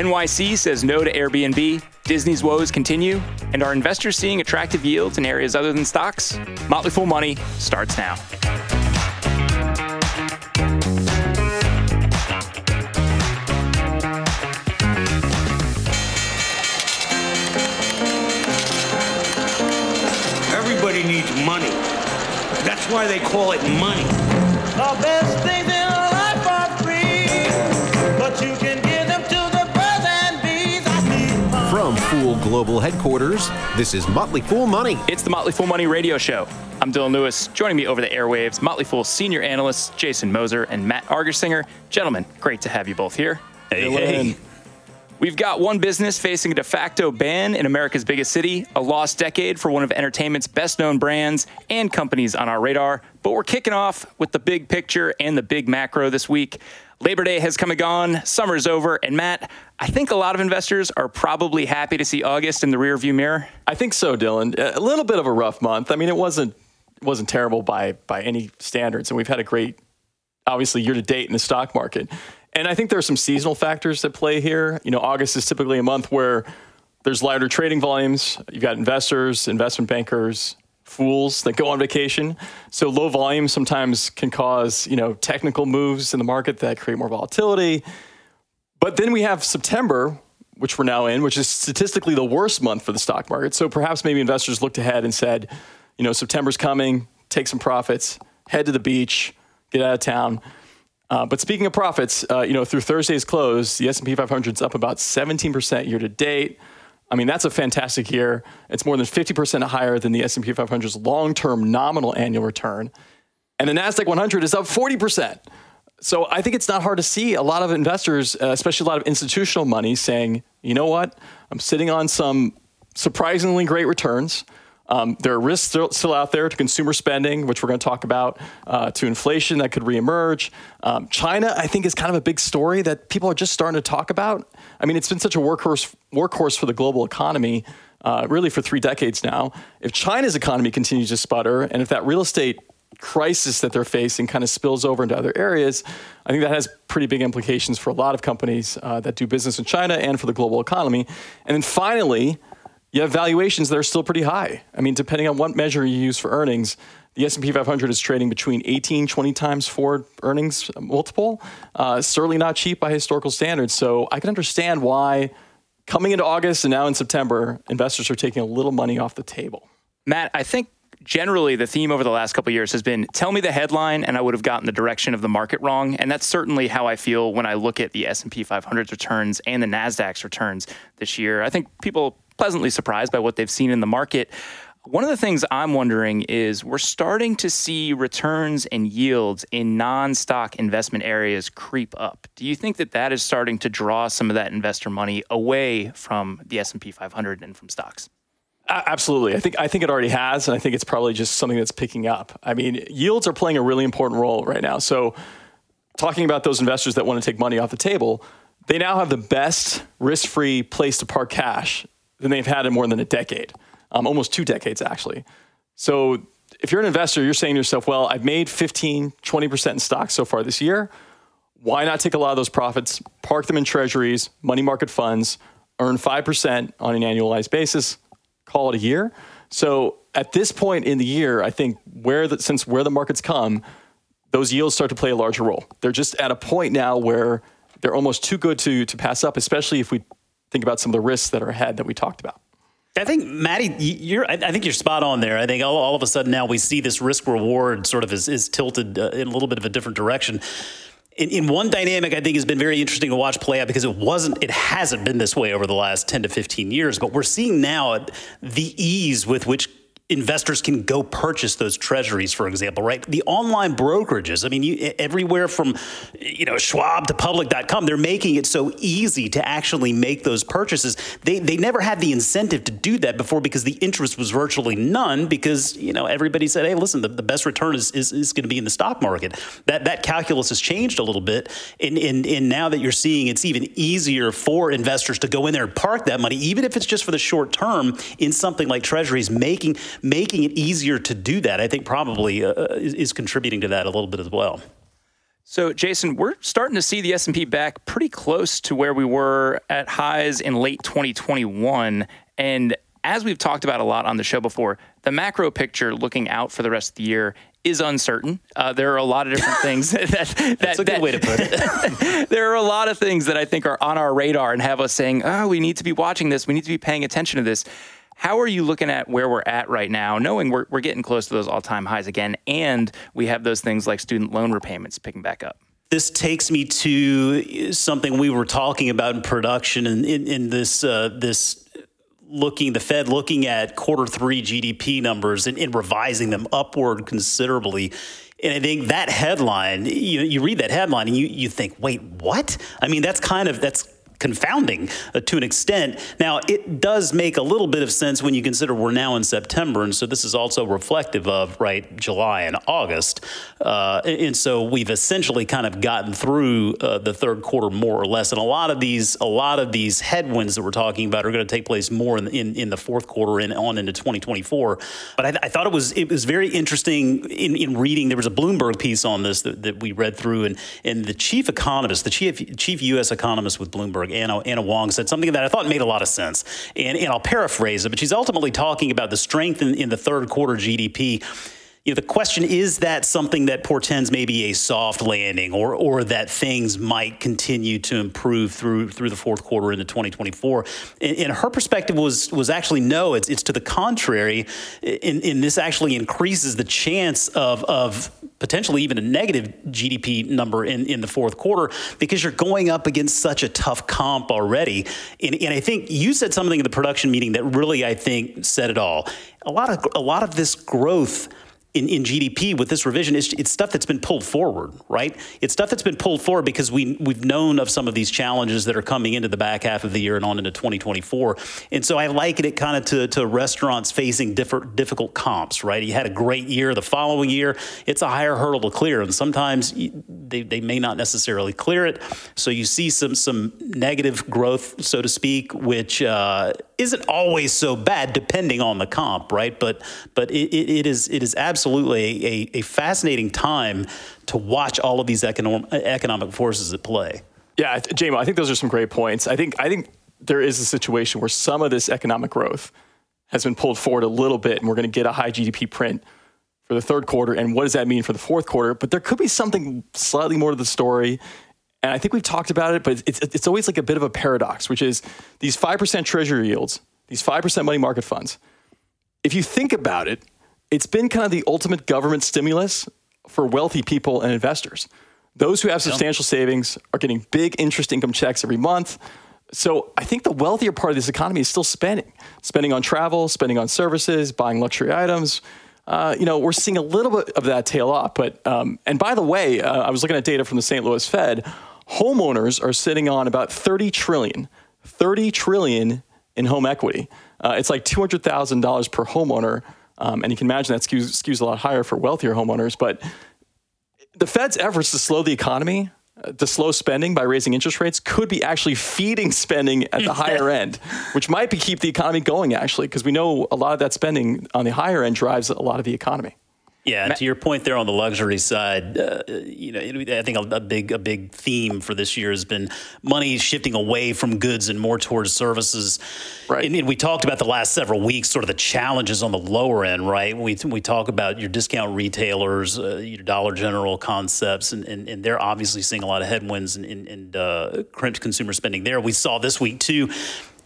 NYC says no to Airbnb, Disney's woes continue, and are investors seeing attractive yields in areas other than stocks? Motley Fool Money starts now. Everybody needs money. That's why they call it money. The best things in life are free, but you can Fool Global Headquarters, this is Motley Fool Money. It's the Motley Fool Money radio show. I'm Dylan Lewis. Joining me over the airwaves, Motley Fool senior analysts Jason Moser and Matt Argersinger. Gentlemen, great to have you both here. Hey, hey. We've got one business facing a de facto ban in America's biggest city, a lost decade for one of entertainment's best known brands and companies on our radar. But we're kicking off with the big picture and the big macro this week. Labor Day has come and gone, summer's over, and Matt, I think a lot of investors are probably happy to see August in the rearview mirror. I think so, Dylan. A little bit of a rough month. I mean, it wasn't wasn't terrible by by any standards, and we've had a great, obviously, year to date in the stock market. And I think there are some seasonal factors that play here. You know, August is typically a month where there's lighter trading volumes. You've got investors, investment bankers, fools that go on vacation. So low volume sometimes can cause, you know, technical moves in the market that create more volatility. But then we have September, which we're now in, which is statistically the worst month for the stock market. So perhaps maybe investors looked ahead and said, you know, September's coming, take some profits, head to the beach, get out of town. Uh, but speaking of profits, uh, you know, through Thursday's close, the S&P 500 is up about 17% year to date. I mean, that's a fantastic year. It's more than 50% higher than the S&P 500's long-term nominal annual return. And the Nasdaq 100 is up 40%. So I think it's not hard to see a lot of investors, uh, especially a lot of institutional money, saying, you know what, I'm sitting on some surprisingly great returns. Um, there are risks still, out there to consumer spending, which we're going to talk about, uh, to inflation that could reemerge. Um, China, I think, is kind of a big story that people are just starting to talk about. I mean, it's been such a workhorse workhorse for the global economy, uh, really for three decades now. If China's economy continues to sputter, and if that real estate crisis that they're facing kind of spills over into other areas, I think that has pretty big implications for a lot of companies uh, that do business in China and for the global economy. And then finally, you have valuations that are still pretty high. I mean, depending on what measure you use for earnings, the S&P 500 is trading between 18, 20 times forward earnings multiple. Uh, certainly not cheap by historical standards. So I can understand why coming into August and now in September, investors are taking a little money off the table. Matt, I think generally the theme over the last couple years has been tell me the headline and I would have gotten the direction of the market wrong and that's certainly how I feel when I look at the S&P 500's returns and the Nasdaq's returns this year. I think people pleasantly surprised by what they've seen in the market. One of the things I'm wondering is we're starting to see returns and yields in non-stock investment areas creep up. Do you think that that is starting to draw some of that investor money away from the S&P 500 and from stocks? Absolutely. I think I think it already has and I think it's probably just something that's picking up. I mean, yields are playing a really important role right now. So talking about those investors that want to take money off the table, they now have the best risk-free place to park cash than they've had in more than a decade, um, almost two decades actually. So if you're an investor, you're saying to yourself, well, I've made 15, 20% in stocks so far this year. Why not take a lot of those profits, park them in treasuries, money market funds, earn 5% on an annualized basis, call it a year? So at this point in the year, I think where the, since where the markets come, those yields start to play a larger role. They're just at a point now where they're almost too good to, to pass up, especially if we think about some of the risks that are ahead that we talked about. I think Maddie, you're. I think you're spot on there. I think all, all of a sudden now we see this risk reward sort of is, is tilted uh, in a little bit of a different direction. In, in, one dynamic, I think has been very interesting to watch play out because it wasn't, it hasn't been this way over the last ten to fifteen years. But we're seeing now the ease with which investors can go purchase those treasuries, for example, right? The online brokerages, I mean, you, everywhere from, you know, Schwab to public.com, they're making it so easy to actually make those purchases. They, they never had the incentive to do that before because the interest was virtually none because, you know, everybody said, hey, listen, the, the best return is, is, is going to be in the stock market. That, that calculus has changed a little bit. And, and, and now that you're seeing it's even easier for investors to go in there and park that money, even if it's just for the short term in something like treasuries, making making it easier to do that, I think probably uh, is, is, contributing to that a little bit as well. So, Jason, we're starting to see the S&P back pretty close to where we were at highs in late 2021 and as we've talked about a lot on the show before, the macro picture looking out for the rest of the year is uncertain. Uh, there are a lot of different things that, that, That's a good that- way to put it. there are a lot of things that I think are on our radar and have us saying, oh, we need to be watching this. We need to be paying attention to this. How are you looking at where we're at right now, knowing we're, we're getting close to those all time highs again, and we have those things like student loan repayments picking back up? this takes me to something we were talking about in production and in, in this uh, this looking the Fed looking at quarter three GDP numbers and, and revising them upward considerably. And I think that headline, you, you read that headline and you, you think, wait, what? I mean, that's kind of that's confounding uh, to an extent. Now, it does make a little bit of sense when you consider we're now in September, and so this is also reflective of right July and August, uh, and so we've essentially kind of gotten through uh, the third quarter more or less. And a lot of these, a lot of these headwinds that we're talking about are going to take place more in, in in the fourth quarter and on into 2024. But I, I thought it was it was very interesting in, in reading. There was a Bloomberg piece on this that, that we read through, and and the chief economist, the chief chief U.S. economist with Bloomberg, Anna Anna Wong, said something that I thought made a lot of sense. And and I'll paraphrase it, but she's ultimately talking about the strength in, in the third quarter GDP you know, the question is that something that portends maybe a soft landing or or that things might continue to improve through through the fourth quarter into 2024 and, and her perspective was was actually no it's it's to the contrary and, and this actually increases the chance of of potentially even a negative GDP number in, in the fourth quarter because you're going up against such a tough comp already. And, and I think you said something in the production meeting that really, I think, said it all. A lot of a lot of this growth in, in GDP with this revision is it's stuff that's been pulled forward, right? It's stuff that's been pulled forward because we we've known of some of these challenges that are coming into the back half of the year and on into 2024. And so I liken it kind of to, to restaurants facing different difficult comps, right? You had a great year the following year, it's a higher hurdle to clear, and sometimes they, they may not necessarily clear it. So you see some some negative growth, so to speak, which uh, isn't always so bad depending on the comp, right? But but it, it, is it is absolutely a, a, fascinating time to watch all of these economic economic forces at play. Yeah, Jamo, I think those are some great points. I think I think there is a situation where some of this economic growth has been pulled forward a little bit, and we're going to get a high GDP print for the third quarter. And what does that mean for the fourth quarter? But there could be something slightly more to the story. And I think we've talked about it, but it's it's always like a bit of a paradox, which is these five percent treasury yields, these five percent money market funds. If you think about it, it's been kind of the ultimate government stimulus for wealthy people and investors. Those who have substantial savings are getting big interest income checks every month. So I think the wealthier part of this economy is still spending, spending on travel, spending on services, buying luxury items. Uh, you know, we're seeing a little bit of that tail off. But um, and by the way, uh, I was looking at data from the St. Louis Fed. Homeowners are sitting on about 30 trillion, 30 trillion in home equity. Uh, it's like $200,000 per homeowner. Um, and you can imagine that skews, skews a lot higher for wealthier homeowners. But the Fed's efforts to slow the economy, uh, to slow spending by raising interest rates, could be actually feeding spending at the higher end, which might be keep the economy going actually, because we know a lot of that spending on the higher end drives a lot of the economy. Yeah, to your point there on the luxury side, uh, you know, I think a, a big a big theme for this year has been money shifting away from goods and more towards services. Right. And, and we talked about the last several weeks, sort of the challenges on the lower end, right? We we talk about your discount retailers, uh, your Dollar General concepts, and, and, and they're obviously seeing a lot of headwinds and, and, and uh, crimped consumer spending there. We saw this week too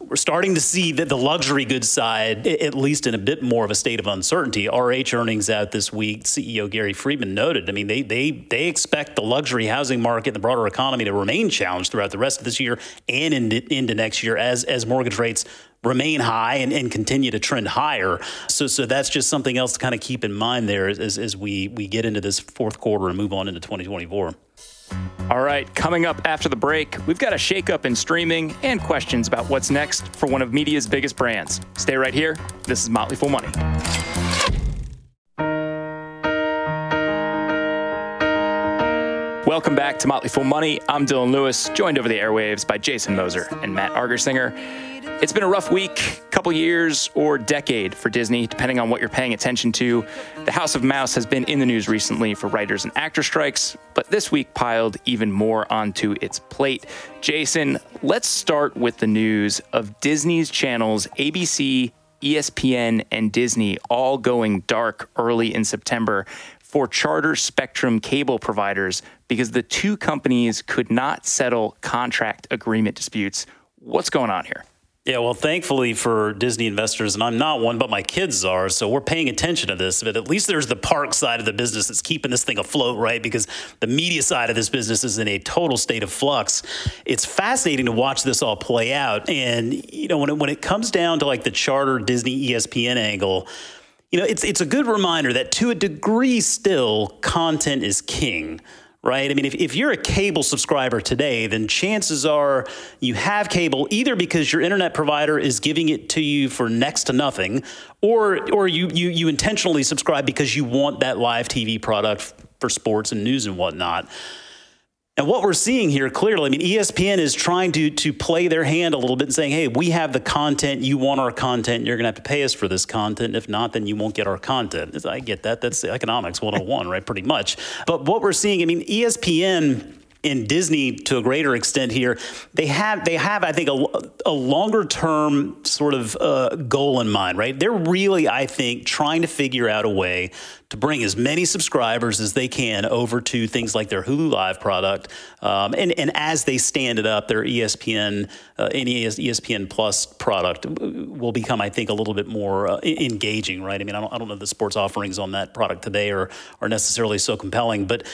we're starting to see that the luxury goods side, at least in a bit more of a state of uncertainty. RH earnings out this week. CEO Gary Friedman noted. I mean, they they they expect the luxury housing market and the broader economy to remain challenged throughout the rest of this year and into, into next year as as mortgage rates remain high and, and continue to trend higher. So so that's just something else to kind of keep in mind there as, as we we get into this fourth quarter and move on into 2024. All right, coming up after the break, we've got a shakeup in streaming and questions about what's next for one of media's biggest brands. Stay right here. This is Motley Fool Money. Welcome back to Motley Fool Money. I'm Dylan Lewis, joined over the airwaves by Jason Moser and Matt Argersinger. It's been a rough week, couple years, or decade for Disney, depending on what you're paying attention to. The House of Mouse has been in the news recently for writers and actor strikes, but this week piled even more onto its plate. Jason, let's start with the news of Disney's channels ABC, ESPN, and Disney all going dark early in September for charter spectrum cable providers because the two companies could not settle contract agreement disputes. What's going on here? Yeah, well, thankfully for Disney investors, and I'm not one, but my kids are, so we're paying attention to this. But at least there's the park side of the business that's keeping this thing afloat, right? Because the media side of this business is in a total state of flux. It's fascinating to watch this all play out. And, you know, when it, when it comes down to like the charter Disney ESPN angle, you know, it's, it's a good reminder that to a degree still, content is king right? I mean, if, if you're a cable subscriber today, then chances are you have cable either because your internet provider is giving it to you for next to nothing, or or you you you intentionally subscribe because you want that live TV product for sports and news and whatnot. And what we're seeing here clearly, I mean, ESPN is trying to to play their hand a little bit and saying, "Hey, we have the content. You want our content. You're going to have to pay us for this content. If not, then you won't get our content." I get that. That's economics 101, right? Pretty much. But what we're seeing, I mean, ESPN in Disney to a greater extent here, they have they have I think a, a longer term sort of uh, goal in mind, right? They're really I think trying to figure out a way to bring as many subscribers as they can over to things like their Hulu Live product, um, and and as they stand it up, their ESPN uh, any ESPN Plus product will become I think a little bit more uh, engaging, right? I mean I don't I don't know the sports offerings on that product today are are necessarily so compelling, but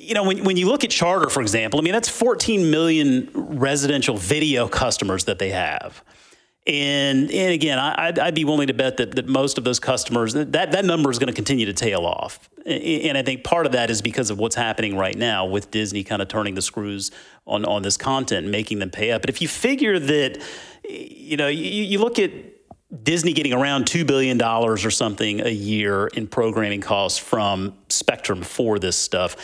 you know, when, when you look at Charter, for example, I mean, that's 14 million residential video customers that they have. And, and again, I, would I'd be willing to bet that, that most of those customers, that, that number is going to continue to tail off. And I think part of that is because of what's happening right now with Disney kind of turning the screws on, on this content and making them pay up. But if you figure that, you know, you, you look at Disney getting around $2 billion or something a year in programming costs from Spectrum for this stuff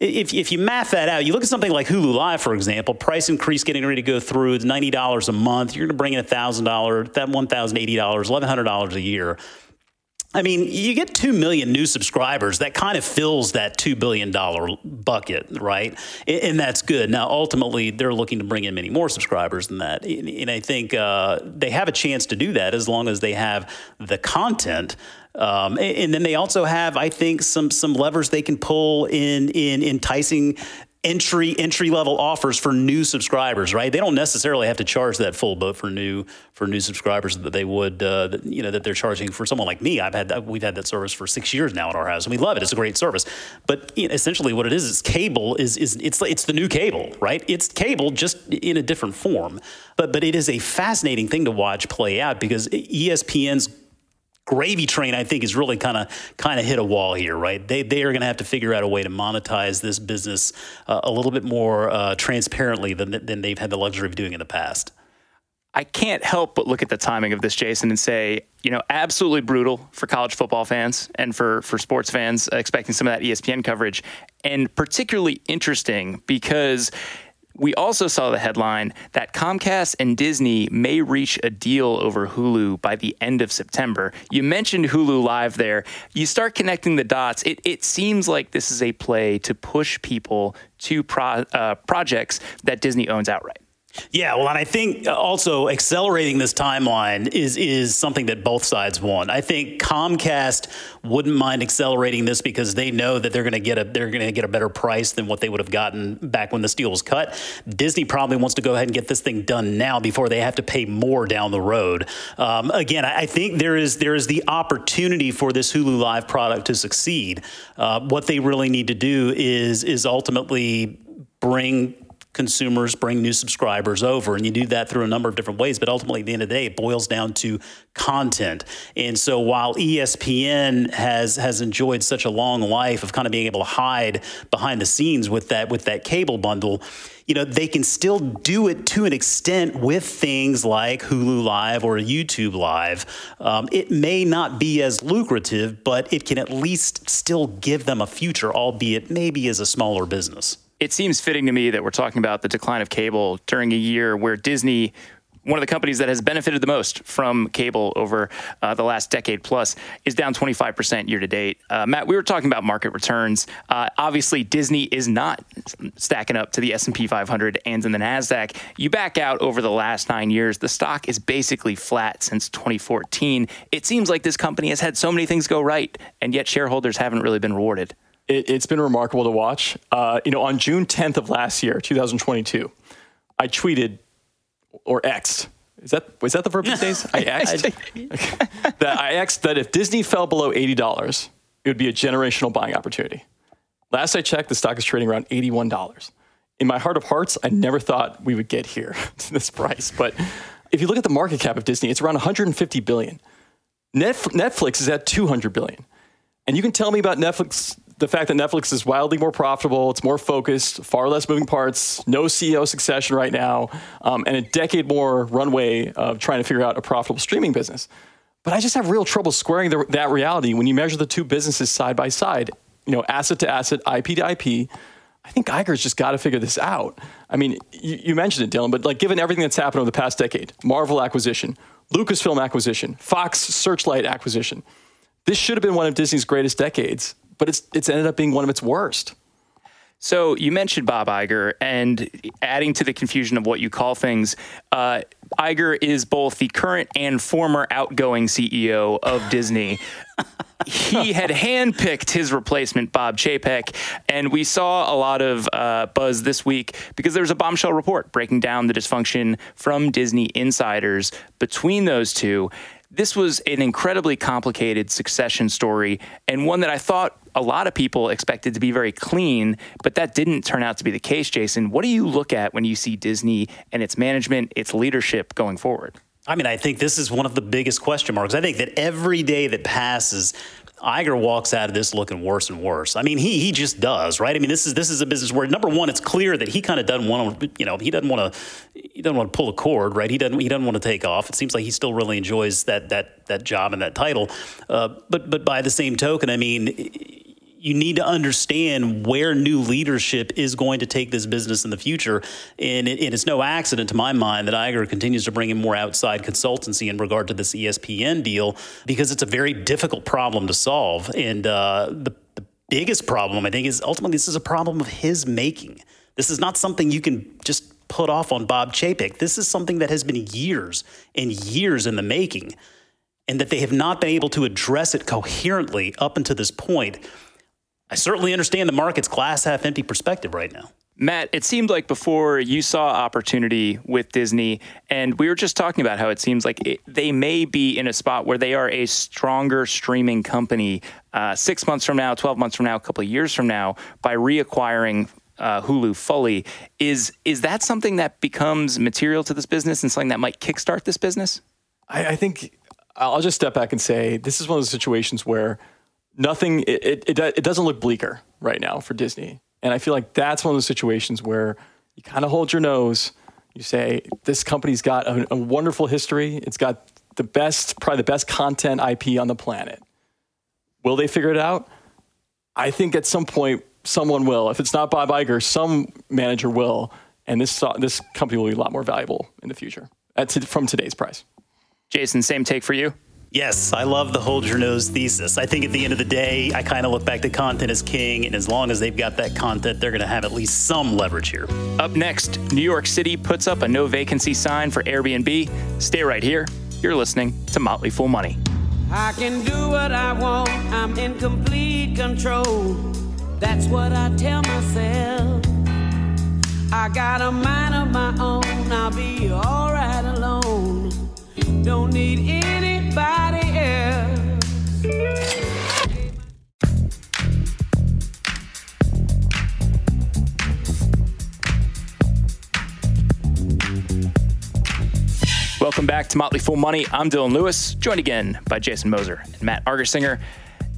if, if you math that out, you look at something like Hulu Live, for example, price increase getting ready to go through, it's $90 a month. You're going to bring in $1,000, that $1,080, $1,100 a year. I mean, you get 2 million new subscribers. That kind of fills that $2 billion bucket, right? And that's good. Now, ultimately, they're looking to bring in many more subscribers than that. And I think uh, they have a chance to do that as long as they have the content um, and then they also have, I think, some some levers they can pull in in enticing entry entry level offers for new subscribers right? They don't necessarily have to charge that full but for new for new subscribers that they would uh, that, you know that they're charging for someone like me. I've had that we've had that service for six years now at our house and we love it. It's a great service. But you know, essentially what it is is cable is is it's it's the new cable right? It's cable just in a different form. But but it is a fascinating thing to watch play out because espn's gravy train i think is really kind of kind of hit a wall here right? They, they are going to have to figure out a way to monetize this business uh, a little bit more uh, transparently than, than they've had the luxury of doing in the past. I can't help but look at the timing of this, Jason, and say, you know, absolutely brutal for college football fans and for for sports fans expecting some of that ESPN coverage, and particularly interesting because we also saw the headline that Comcast and Disney may reach a deal over Hulu by the end of September. You mentioned Hulu Live there. You start connecting the dots. It, it seems like this is a play to push people to pro, uh, projects that Disney owns outright. Yeah, well, and I think also accelerating this timeline is is something that both sides want. I think Comcast wouldn't mind accelerating this because they know that they're going to get a they're going to get a better price than what they would have gotten back when this deal was cut. Disney probably wants to go ahead and get this thing done now before they have to pay more down the road. Um, again, I think there is there is the opportunity for this Hulu Live product to succeed. Uh, what they really need to do is is ultimately bring consumers, bring new subscribers over. And you do that through a number of different ways. But ultimately, at the end of the day, it boils down to content. And so while ESPN has has enjoyed such a long life of kind of being able to hide behind the scenes with that with that cable bundle, you know, they can still do it to an extent with things like Hulu Live or YouTube Live. Um, it may not be as lucrative, but it can at least still give them a future, albeit maybe as a smaller business it seems fitting to me that we're talking about the decline of cable during a year where Disney one of the companies that has benefited the most from cable over uh, the last decade plus, is down 25% year to date. Uh, Matt, we were talking about market returns. Uh, obviously, Disney is not stacking up to the S&P 500 and in the Nasdaq. You back out over the last nine years, the stock is basically flat since 2014. It seems like this company has had so many things go right, and yet shareholders haven't really been rewarded. It, has been remarkable to watch. Uh, you know, on June 10th of last year, 2022, I tweeted or X. Is that was that the verb these days? I X'd. that I X'd that if Disney fell below eighty dollars, it would be a generational buying opportunity. Last I checked, the stock is trading around eighty-one dollars. In my heart of hearts, I never thought we would get here to this price. But if you look at the market cap of Disney, it's around 150 billion. Netflix is at 200 billion. And you can tell me about Netflix the fact that Netflix is wildly more profitable, it's more focused, far less moving parts, no CEO succession right now, um, and a decade more runway of trying to figure out a profitable streaming business. But I just have real trouble squaring the, that reality when you measure the two businesses side by side, you know, asset to asset, IP to IP. I think Iger's just got to figure this out. I mean, you, you mentioned it, Dylan, but like given everything that's happened over the past decade, Marvel acquisition, Lucasfilm acquisition, Fox Searchlight acquisition, this should have been one of Disney's greatest decades but it's it's ended up being one of its worst. So you mentioned Bob Iger, and adding to the confusion of what you call things, uh, Iger is both the current and former outgoing CEO of Disney. he had handpicked his replacement, Bob Chapek, and we saw a lot of uh, buzz this week because there was a bombshell report breaking down the dysfunction from Disney insiders between those two. This was an incredibly complicated succession story and one that I thought a lot of people expected to be very clean, but that didn't turn out to be the case, Jason. What do you look at when you see Disney and its management, its leadership going forward? I mean, I think this is one of the biggest question marks. I think that every day that passes, Iger walks out of this looking worse and worse. I mean, he he just does, right? I mean, this is this is a business where number one, it's clear that he kind of doesn't want to, you know, he doesn't want to, he doesn't want to pull a cord, right? He doesn't he doesn't want to take off. It seems like he still really enjoys that that that job and that title. Uh, but but by the same token, I mean you need to understand where new leadership is going to take this business in the future. And, it, and, it's no accident to my mind that Iger continues to bring in more outside consultancy in regard to this ESPN deal because it's a very difficult problem to solve. And uh, the, the biggest problem, I think, is ultimately this is a problem of his making. This is not something you can just put off on Bob Chapek. This is something that has been years and years in the making, and that they have not been able to address it coherently up until this point. I certainly understand the market's glass half empty perspective right now. Matt, it seemed like before you saw opportunity with Disney, and we were just talking about how it seems like it, they may be in a spot where they are a stronger streaming company uh, six months from now, 12 months from now, a couple of years from now by reacquiring uh, Hulu fully. Is, is that something that becomes material to this business and something that might kickstart this business? I, I think I'll just step back and say this is one of those situations where nothing, it, it, it doesn't look bleaker right now for Disney. And I feel like that's one of those situations where you kind of hold your nose. You say, this company's got a, a wonderful history. It's got the best, probably the best content IP on the planet. Will they figure it out? I think at some point someone will. If it's not Bob Iger, some manager will, and this this company will be a lot more valuable in the future at, from today's price. Jason, same take for you. Yes, I love the hold your nose thesis. I think at the end of the day, I kind of look back to content as king, and as long as they've got that content, they're going to have at least some leverage here. Up next, New York City puts up a no vacancy sign for Airbnb. Stay right here. You're listening to Motley Fool Money. I can do what I want, I'm in complete control. That's what I tell myself. I got a mind of my own, I'll be alright alone. Don't need anybody else. Welcome back to Motley Fool Money. I'm Dylan Lewis, joined again by Jason Moser and Matt Argersinger.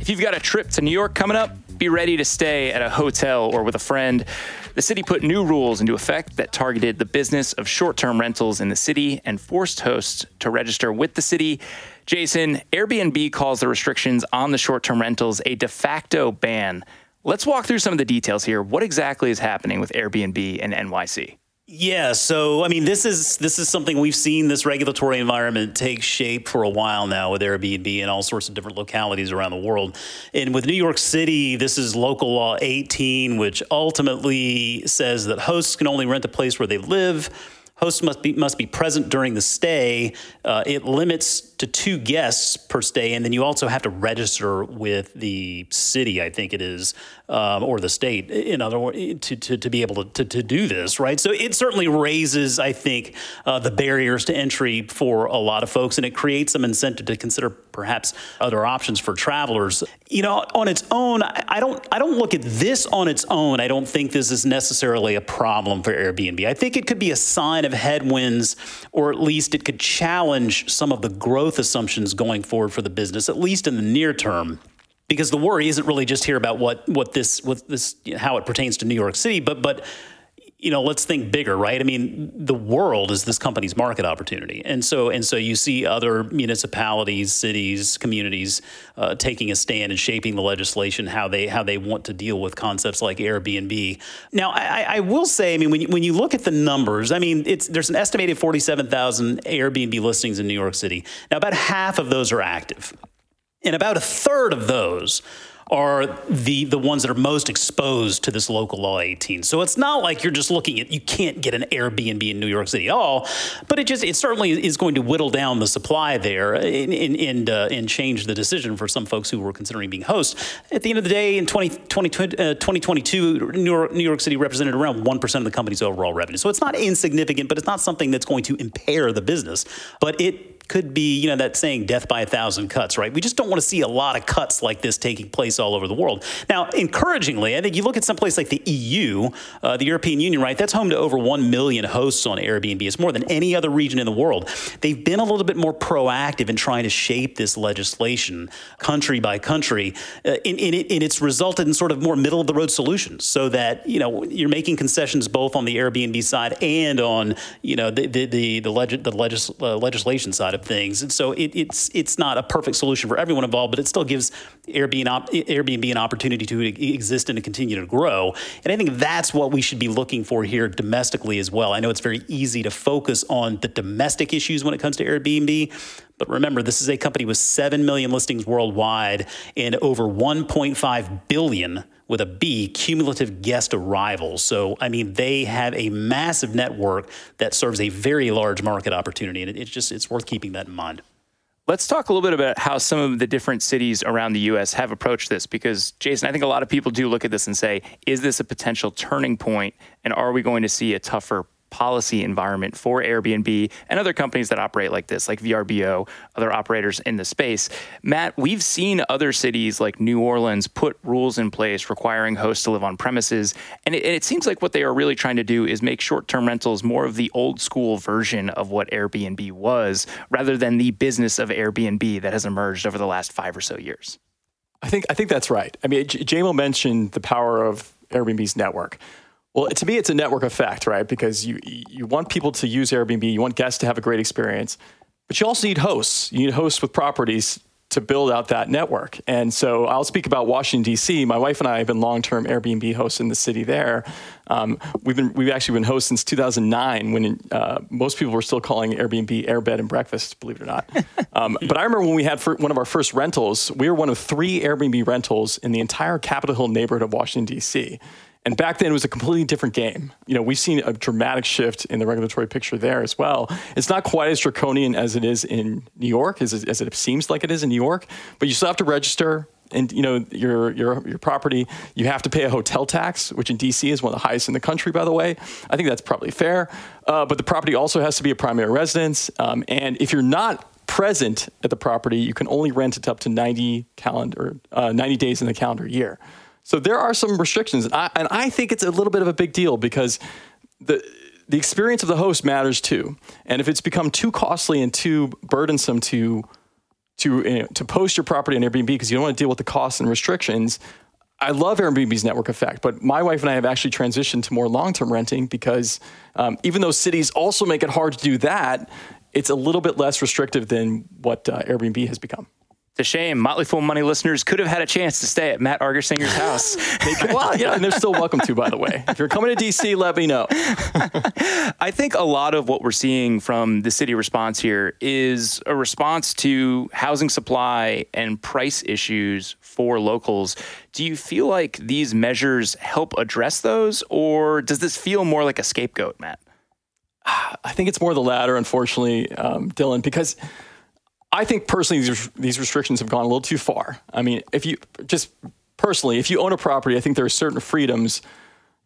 If you've got a trip to New York coming up, be ready to stay at a hotel or with a friend. The city put new rules into effect that targeted the business of short term rentals in the city and forced hosts to register with the city. Jason, Airbnb calls the restrictions on the short term rentals a de facto ban. Let's walk through some of the details here. What exactly is happening with Airbnb and NYC? Yeah, so I mean, this is this is something we've seen this regulatory environment take shape for a while now with Airbnb and all sorts of different localities around the world. And with New York City, this is local law 18, which ultimately says that hosts can only rent a place where they live. Hosts must be must be present during the stay. Uh, it limits to two guests per stay, and then you also have to register with the city, I think it is, um, or the state, in other words, to, to, to be able to, to, to, do this, right? So it certainly raises, I think, uh, the barriers to entry for a lot of folks, and it creates some incentive to consider perhaps other options for travelers. You know, on its own, I don't, I don't look at this on its own. I don't think this is necessarily a problem for Airbnb. I think it could be a sign of headwinds, or at least it could challenge some of the growth growth assumptions going forward for the business, at least in the near term. Because the worry isn't really just here about what what this what this how it pertains to New York City, but but you know, let's think bigger, right? I mean, the world is this company's market opportunity, and so and so you see other municipalities, cities, communities uh, taking a stand and shaping the legislation how they how they want to deal with concepts like Airbnb. Now, I, I will say, I mean, when you, when you look at the numbers, I mean, it's there's an estimated forty seven thousand Airbnb listings in New York City. Now, about half of those are active, and about a third of those are the the ones that are most exposed to this local law 18. So it's not like you're just looking at you can't get an Airbnb in New York City at all, but it just it certainly is going to whittle down the supply there and and, uh, and change the decision for some folks who were considering being hosts. At the end of the day, in 20, 20, uh, 2022, New York, New York City represented around one percent of the company's overall revenue. So it's not insignificant, but it's not something that's going to impair the business. But it could be, you know, that saying death by a thousand cuts, right? We just don't want to see a lot of cuts like this taking place all over the world. Now, encouragingly, I think you look at some place like the EU, uh, the European Union, right? That's home to over 1 million hosts on Airbnb. It's more than any other region in the world. They've been a little bit more proactive in trying to shape this legislation country by country, uh, and, and, it, and it's resulted in sort of more middle of the road solutions so that, you know, you're making concessions both on the Airbnb side and on, you know, the, the, the, the, the legis- uh, legislation side of of things. And so it, it's it's not a perfect solution for everyone involved, but it still gives Airbnb, Airbnb an opportunity to exist and to continue to grow. And I think that's what we should be looking for here domestically as well. I know it's very easy to focus on the domestic issues when it comes to Airbnb, but remember, this is a company with 7 million listings worldwide and over 1.5 billion with a B, cumulative guest arrivals. So, I mean, they have a massive network that serves a very large market opportunity, and it's just it's worth keeping that in mind. Let's talk a little bit about how some of the different cities around the U.S. have approached this. Because, Jason, I think a lot of people do look at this and say, is this a potential turning point? And are we going to see a tougher policy environment for Airbnb and other companies that operate like this, like VRBO, other operators in the space. Matt, we've seen other cities like New Orleans put rules in place requiring hosts to live on premises. And it, it seems like what they are really trying to do is make short term rentals more of the old school version of what Airbnb was, rather than the business of Airbnb that has emerged over the last five or so years. I think I think that's right. I mean, Jamo mentioned the power of Airbnb's network. Well, to me, it's a network effect, right? Because you you want people to use Airbnb, you want guests to have a great experience, but you also need hosts. You need hosts with properties to build out that network. And so I'll speak about Washington D.C. My wife and I have been long-term Airbnb hosts in the city there. Um, we've been we've actually been hosts since 2009 when uh, most people were still calling Airbnb Airbed and breakfast, believe it or not. Um, but I remember when we had one of our first rentals, we were one of three Airbnb rentals in the entire Capitol Hill neighborhood of Washington D.C. And back then, it was a completely different game. You know, we've seen a dramatic shift in the regulatory picture there as well. It's not quite as draconian as it is in New York, as it, as it seems like it is in New York, but you still have to register and you know your your your property. You have to pay a hotel tax which in dc is one of the highest in the country by the way. I think that's probably fair. Uh, but the property also has to be a primary residence. Um, and if you're not present at the property you can only rent it up to 90 calendar uh, 90 days in the calendar year so there are some restrictions, and I, and I think it's a little bit of a big deal because the the experience of the host matters too. And if it's become too costly and too burdensome to to you know, to post your property on Airbnb because you don't want to deal with the costs and restrictions, I love Airbnb's network effect, but my wife and I have actually transitioned to more long term renting because um, even though cities also make it hard to do that, it's a little bit less restrictive than what uh, Airbnb has become. It's a shame. Motley Fool Money listeners could have had a chance to stay at Matt Argersinger's house. well, yeah, and they're still welcome to, by the way. If you're coming to DC, let me know. I think a lot of what we're seeing from the city response here is a response to housing supply and price issues for locals. Do you feel like these measures help address those, or does this feel more like a scapegoat, Matt? I think it's more the latter, unfortunately, um, Dylan, because I think personally these, these restrictions have gone a little too far. I mean, if you just personally, if you own a property, I think there are certain freedoms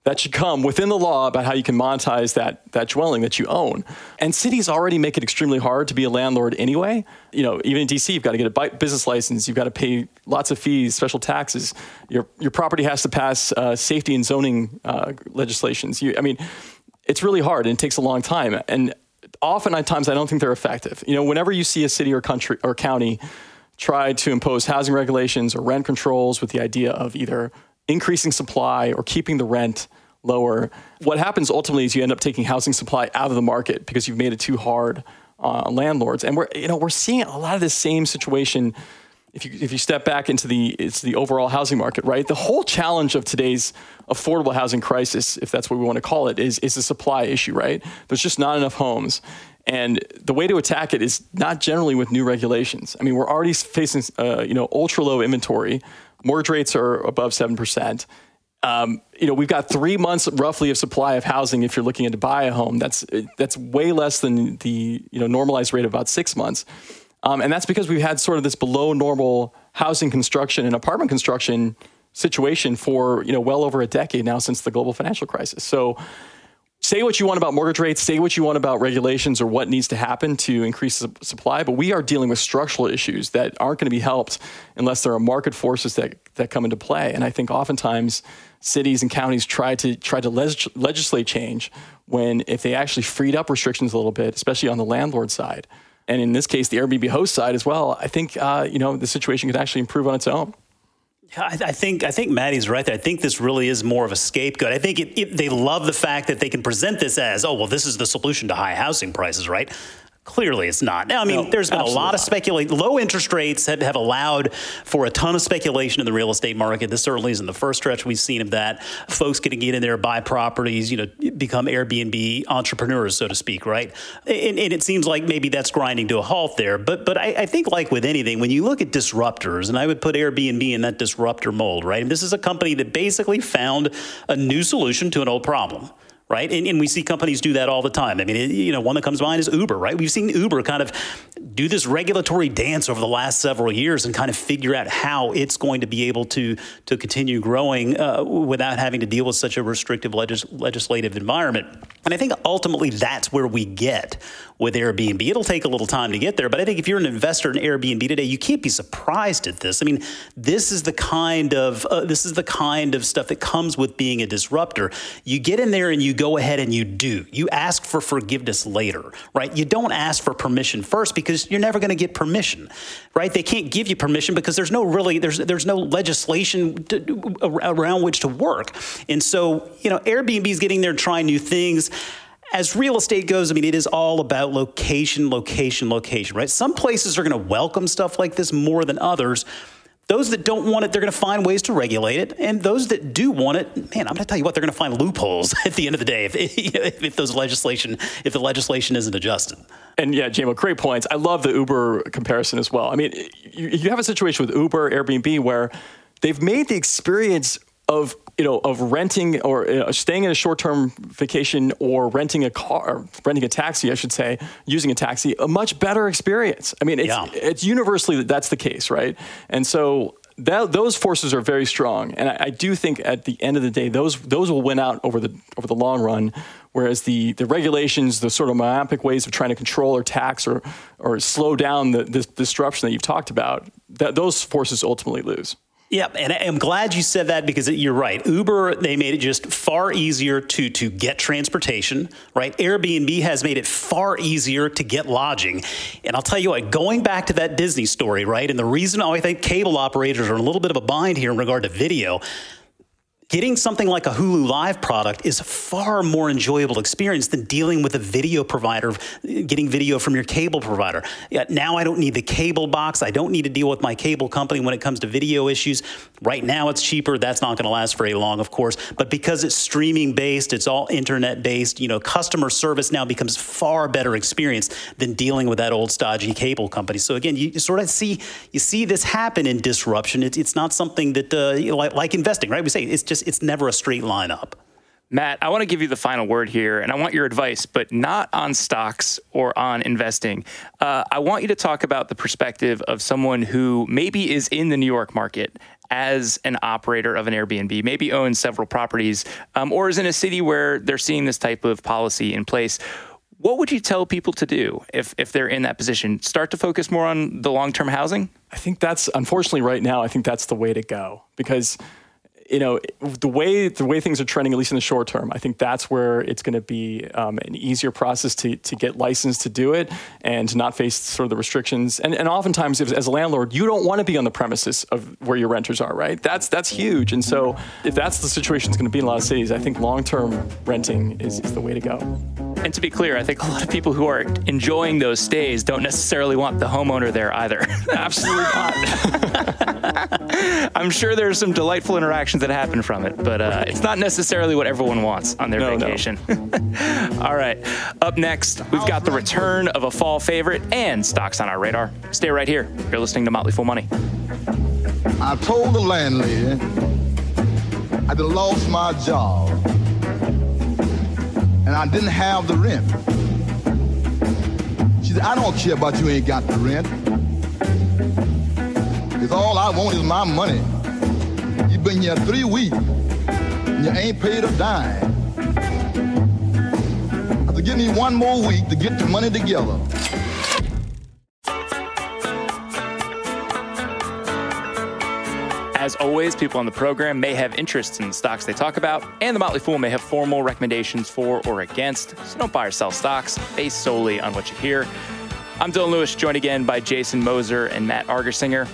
that should come within the law about how you can monetize that that dwelling that you own. And cities already make it extremely hard to be a landlord anyway. You know, even in DC, you've got to get a business license, you've got to pay lots of fees, special taxes. Your your property has to pass uh, safety and zoning uh, legislations. You, I mean, it's really hard and it takes a long time. And oftentimes, I don't think they're effective. You know, whenever you see a city or country or county try to impose housing regulations or rent controls with the idea of either increasing supply or keeping the rent lower, what happens ultimately is you end up taking housing supply out of the market because you've made it too hard on landlords. And we're you know we're seeing a lot of the same situation if you if you step back into the it's the overall housing market, right? The whole challenge of today's affordable housing crisis, if that's what we want to call it, is is a supply issue, right? There's just not enough homes. And the way to attack it is not generally with new regulations. I mean, we're already facing, uh, you know, ultra low inventory. Mortgage rates are above seven percent. Um, you know, we've got three months roughly of supply of housing. If you're looking to buy a home, that's that's way less than the you know normalized rate of about six months. Um, and that's because we've had sort of this below normal housing construction and apartment construction situation for you know well over a decade now since the global financial crisis. So say what you want about mortgage rates, say what you want about regulations or what needs to happen to increase supply, but we are dealing with structural issues that aren't going to be helped unless there are market forces that, that come into play. And I think oftentimes cities and counties try to try to leg- legislate change when if they actually freed up restrictions a little bit, especially on the landlord side, and in this case, the Airbnb host side as well, I think uh, you know the situation could actually improve on its own. Yeah, I, I, think I think Maddie's right there. I think this really is more of a scapegoat. I think it, it, they love the fact that they can present this as, oh well, this is the solution to high housing prices, right? Clearly, it's not. Now, I mean, no, there's been a lot of speculation. Low interest rates have, have allowed for a ton of speculation in the real estate market. This certainly isn't the first stretch we've seen of that. Folks getting get in there, buy properties, you know, become Airbnb entrepreneurs, so to speak, right? And, and it seems like maybe that's grinding to a halt there. But but I, I, think, like with anything, when you look at disruptors, and I would put Airbnb in that disruptor mold, right? And this is a company that basically found a new solution to an old problem right? And, and, we see companies do that all the time. I mean, it, you know, one that comes to mind is Uber, right? We've seen Uber kind of do this regulatory dance over the last several years and kind of figure out how it's going to be able to to continue growing uh, without having to deal with such a restrictive legis- legislative environment. And I think ultimately that's where we get with Airbnb. It'll take a little time to get there, but I think if you're an investor in Airbnb today, you can't be surprised at this. I mean, this is the kind of uh, this is the kind of stuff that comes with being a disruptor. You get in there and you go ahead and you do. You ask for forgiveness later, right? You don't ask for permission first because you're never going to get permission, right? They can't give you permission because there's no really there's there's no legislation to, around which to work. And so, you know, Airbnb is getting there trying new things as real estate goes, I mean, it is all about location, location, location, right? Some places are going to welcome stuff like this more than others. Those that don't want it, they're going to find ways to regulate it. And those that do want it, man, I'm going to tell you what, they're going to find loopholes at the end of the day if, if, those legislation, if the legislation isn't adjusted. And yeah, Jamo, great points. I love the Uber comparison as well. I mean, you, you have a situation with Uber, Airbnb, where they've made the experience of you know of renting or you know, staying in a short-term vacation or renting a car renting a taxi i should say using a taxi a much better experience i mean it's, yeah. it's universally that that's the case right and so that, those forces are very strong, and I, I, do think at the end of the day, those those will win out over the over the long run. Whereas the the regulations, the sort of myopic ways of trying to control or tax or or slow down the, the disruption that you've talked about, that those forces ultimately lose. Yep, and I'm glad you said that because you're right. Uber they made it just far easier to to get transportation, right? Airbnb has made it far easier to get lodging. And I'll tell you what, going back to that Disney story, right? And the reason I think cable operators are in a little bit of a bind here in regard to video, getting something like a Hulu Live product is a far more enjoyable experience than dealing with a video provider, getting video from your cable provider. Yeah, now I don't need the cable box. I don't need to deal with my cable company when it comes to video issues. Right now it's cheaper. That's not going to last very long, of course. But because it's streaming based, it's all internet based, you know, customer service now becomes far better experience than dealing with that old stodgy cable company. So again, you sort of see you see this happen in disruption. It's, it's not something that uh, like, like investing, right? We say it's just it's never a straight line up. Matt, I want to give you the final word here, and I want your advice, but not on stocks or on investing. Uh, I want you to talk about the perspective of someone who maybe is in the New York market as an operator of an Airbnb, maybe owns several properties, um, or is in a city where they're seeing this type of policy in place. What would you tell people to do if, if they're in that position? Start to focus more on the long term housing? I think that's unfortunately right now. I think that's the way to go because you know the way the way things are trending, at least in the short term, I think that's where it's going to be um, an easier process to to get licensed to do it and to not face sort of the restrictions. And and oftentimes, if, as a landlord, you don't want to be on the premises of where your renters are, right? That's that's huge. And so if that's the situation it's going to be in a lot of cities, I think long term renting is, is the way to go. And to be clear, I think a lot of people who are enjoying those stays don't necessarily want the homeowner there either. Absolutely not. I'm sure there's some delightful interactions that happen from it, but uh, it's not necessarily what everyone wants on their No, no. vacation. All right. Up next, we've got the return of a fall favorite and stocks on our radar. Stay right here. You're listening to Motley Fool Money. I told the landlady I done lost my job and I didn't have the rent. She said, I don't care about you ain't got the rent. Because all I want is my money. Been here three weeks and you ain't paid a dime. Said, give me one more week to get the money together. As always, people on the program may have interests in the stocks they talk about, and the Motley Fool may have formal recommendations for or against. So don't buy or sell stocks based solely on what you hear. I'm Dylan Lewis, joined again by Jason Moser and Matt Argersinger.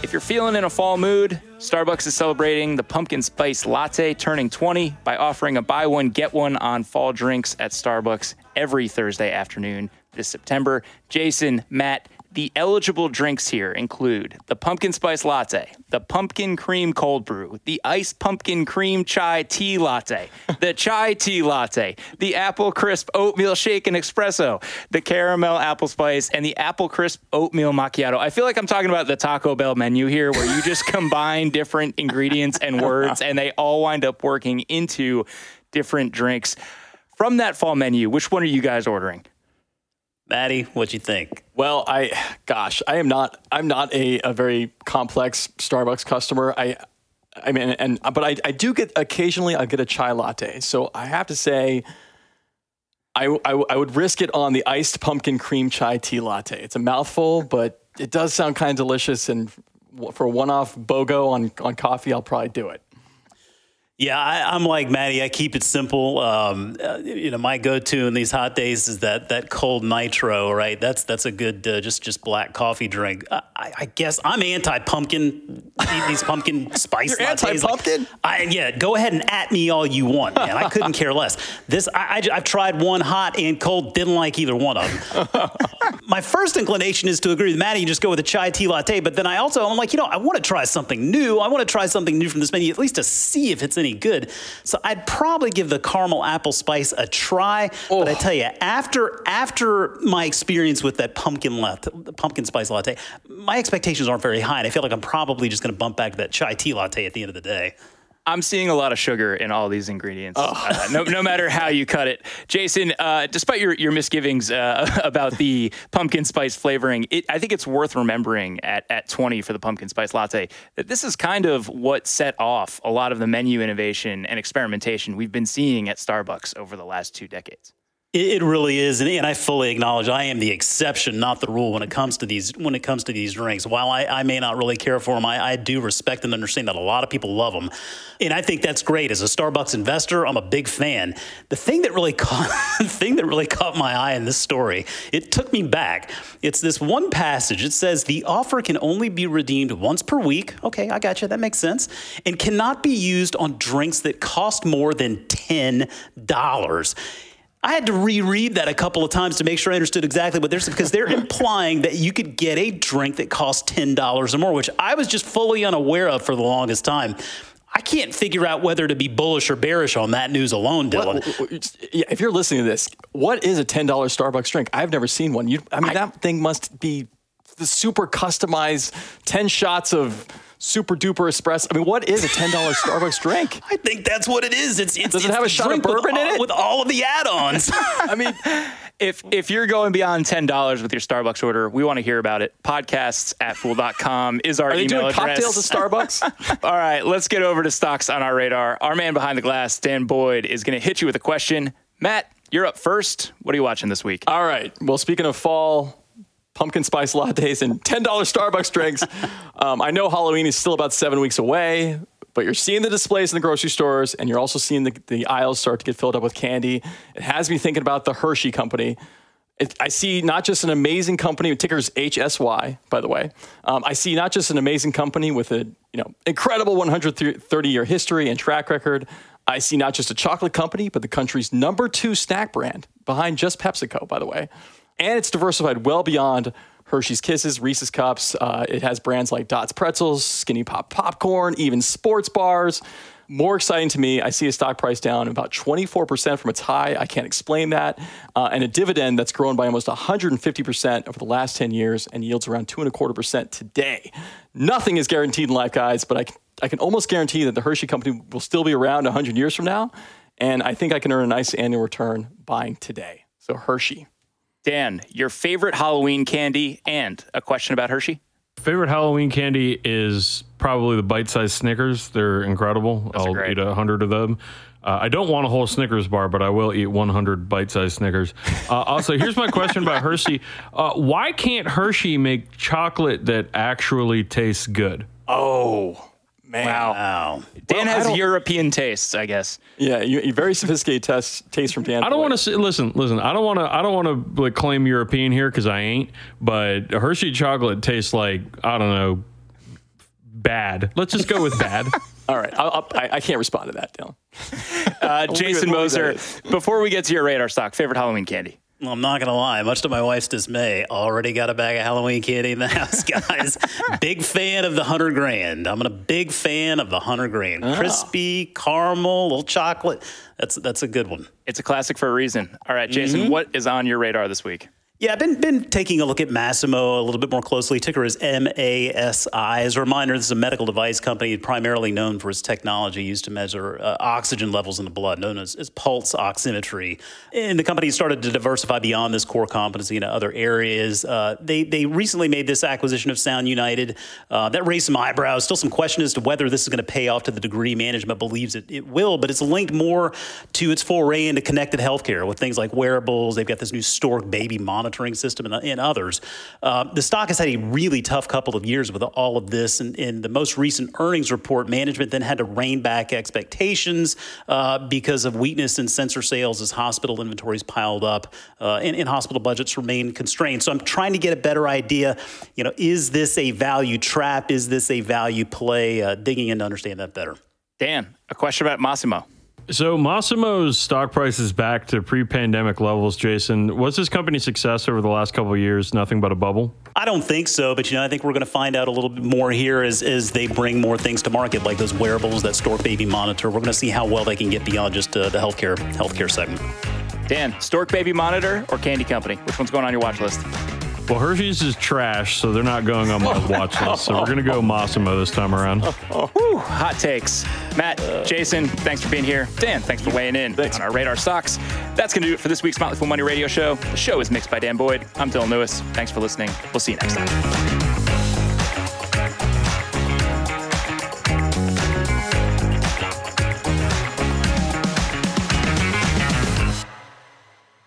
If you're feeling in a fall mood, Starbucks is celebrating the pumpkin spice latte turning 20 by offering a buy one, get one on fall drinks at Starbucks every Thursday afternoon this September. Jason, Matt, the eligible drinks here include the pumpkin spice latte, the pumpkin cream cold brew, the iced pumpkin cream chai tea latte, the chai tea latte, the apple crisp oatmeal shake and espresso, the caramel apple spice, and the apple crisp oatmeal macchiato. I feel like I'm talking about the Taco Bell menu here where you just combine different ingredients and words and they all wind up working into different drinks. From that fall menu, which one are you guys ordering? Maddie, what you think? Well, I, gosh, I am not. I'm not a, a very complex Starbucks customer. I, I mean, and but I, I do get occasionally. I get a chai latte, so I have to say, I, I, I would risk it on the iced pumpkin cream chai tea latte. It's a mouthful, but it does sound kind of delicious. And for a one-off BOGO on on coffee, I'll probably do it. Yeah, I, I'm like Maddie. I keep it simple. Um, uh, you know, my go-to in these hot days is that that cold nitro. Right, that's that's a good uh, just just black coffee drink. I, I guess I'm anti-pumpkin. These pumpkin spice You're lattes. like- anti-pumpkin? I, yeah, go ahead and at me all you want, man. I couldn't care less. This I, I, have tried one hot and cold. Didn't like either one of them. My first inclination is to agree with Maddie and just go with a chai tea latte. But then I also I'm like, you know, I want to try something new. I want to try something new from this menu, at least to see if it's any good. So I'd probably give the caramel apple spice a try. But I tell you, after after my experience with that pumpkin latte, the pumpkin spice latte, my expectations aren't very high, and I feel like I'm probably just going to bump back to that chai tea latte at the end of the day. I'm seeing a lot of sugar in all these ingredients, uh, no, no matter how you cut it. Jason, uh, despite your, your misgivings uh, about the pumpkin spice flavoring, it, I think it's worth remembering at, at 20 for the pumpkin spice latte that this is kind of what set off a lot of the menu innovation and experimentation we've been seeing at Starbucks over the last two decades. It, really is, and, and I fully acknowledge I am the exception, not the rule, when it comes to these when it comes to these drinks. While I, I may not really care for them, I, I do respect and understand that a lot of people love them, and I think that's great. As a Starbucks investor, I'm a big fan. The thing that really caught the thing that really caught my eye in this story, it took me back. It's this one passage. It says the offer can only be redeemed once per week. Okay, I got you. That makes sense, and cannot be used on drinks that cost more than ten dollars. I had to reread that a couple of times to make sure I understood exactly what they're saying because they're implying that you could get a drink that costs ten dollars or more, which I was just fully unaware of for the longest time. I can't figure out whether to be bullish or bearish on that news alone, Dylan. What, if you're listening to this, what is a ten dollars Starbucks drink? I've never seen one. You, I mean, I, that thing must be the super customized ten shots of super duper espresso. I mean, what is a ten dollars Starbucks drink? I think that's what it is. It's, it's does it it's have a shot of bourbon all, in it with all of the add-ons? I mean, if if you're going beyond ten dollars with your Starbucks order, we want to hear about it. Podcasts at fool.com is our are they email doing address. cocktails at Starbucks? All right, let's get over to stocks on our radar. Our man behind the glass, Dan Boyd, is going to hit you with a question. Matt, you're up first. What are you watching this week? All right. Well, speaking of fall, pumpkin spice lattes and $10 Starbucks drinks. um, I know Halloween is still about seven weeks away, but you're seeing the displays in the grocery stores and you're also seeing the, the aisles start to get filled up with candy. It has me thinking about the Hershey Company. It, I see not just an amazing company, tickers HSY, by the way. Um, I see not just an amazing company with a you know incredible 130 year history and track record. I see not just a chocolate company, but the country's number two snack brand behind just PepsiCo, by the way and it's diversified well beyond Hershey's Kisses, Reese's Cups. Uh, it has brands like Dots Pretzels, Skinny Pop Popcorn, even sports bars. More exciting to me, I see a stock price down about 24% from its high. I can't explain that. Uh, and a dividend that's grown by almost 150% over the last 10 years and yields around two and a quarter percent today. Nothing is guaranteed in life, guys, but I, can, I can almost guarantee that the Hershey company will still be around 100 years from now. And I think I can earn a nice annual return buying today. So Hershey. Dan, your favorite Halloween candy and a question about Hershey? Favorite Halloween candy is probably the bite-sized Snickers. They're incredible. Those I'll great. eat a hundred of them. Uh, I don't want a whole Snickers bar, but I will eat 100 bite-sized Snickers. Uh, also, here's my question about Hershey: uh, Why can't Hershey make chocolate that actually tastes good? Oh, man. wow. Dan Well, has European tastes, I guess. Yeah, you, you very sophisticated test, taste from Dan. I don't want to listen. Listen, I don't want to. I don't want to like claim European here because I ain't. But Hershey chocolate tastes like I don't know, bad. Let's just go with bad. All right, I'll, I'll, I, I can't respond to that, Dylan. Uh, Jason it- we'll leave Moser, before we get to your radar stock, favorite Halloween candy? Well, I'm not going to lie. Much to my wife's dismay, already got a bag of Halloween candy in the house, guys. big fan of the 100 grand. I'm a big fan of the 100 grand. Crispy, caramel, little chocolate. That's that's a good one. It's a classic for a reason. All right, Jason, Mm-hmm. what is on your radar this week? Yeah, I've been, been taking a look at Masimo a little bit more closely. Ticker is MASI. As a reminder, this is a medical device company primarily known for its technology used to measure uh, oxygen levels in the blood, known as, as pulse oximetry. And the company started to diversify beyond this core competency into other areas. Uh, they, they recently made this acquisition of Sound United. Uh, that raised some eyebrows. Still some question as to whether this is going to pay off to the degree management believes it, it will, but it's linked more to its foray into connected healthcare with things like wearables. They've got this new Stork baby monitoring system and, and others. Uh, the stock has had a really tough couple of years with all of this. And in the most recent earnings report, management then had to rein back expectations uh, because of weakness in sensor sales as hospital inventories piled up uh, and, and hospital budgets remain constrained. So I'm trying to get a better idea. You know, is this a value trap? Is this a value play? Uh, digging in to understand that better. Dan, a question about Masimo. So Masimo's stock price is back to pre-pandemic levels. Jason, was this company's success over the last couple of years nothing but a bubble? I don't think so, but you know, I think we're going to find out a little bit more here as, as they bring more things to market, like those wearables, that Stork Baby monitor. We're going to see how well they can get beyond just uh, the healthcare healthcare segment. Dan, Stork Baby Monitor or Candy Company? Which one's going on your watch list? Well, Hershey's is trash, so they're not going on my watch list. So we're going to go Masimo this time around. Whew, hot takes. Matt, Jason, thanks for being here. Dan, thanks for weighing in Thanks. on our radar stocks. That's going to do it for this week's Motley Fool Money Radio Show. The show is mixed by Dan Boyd. I'm Dylan Lewis. Thanks for listening. We'll see you next time.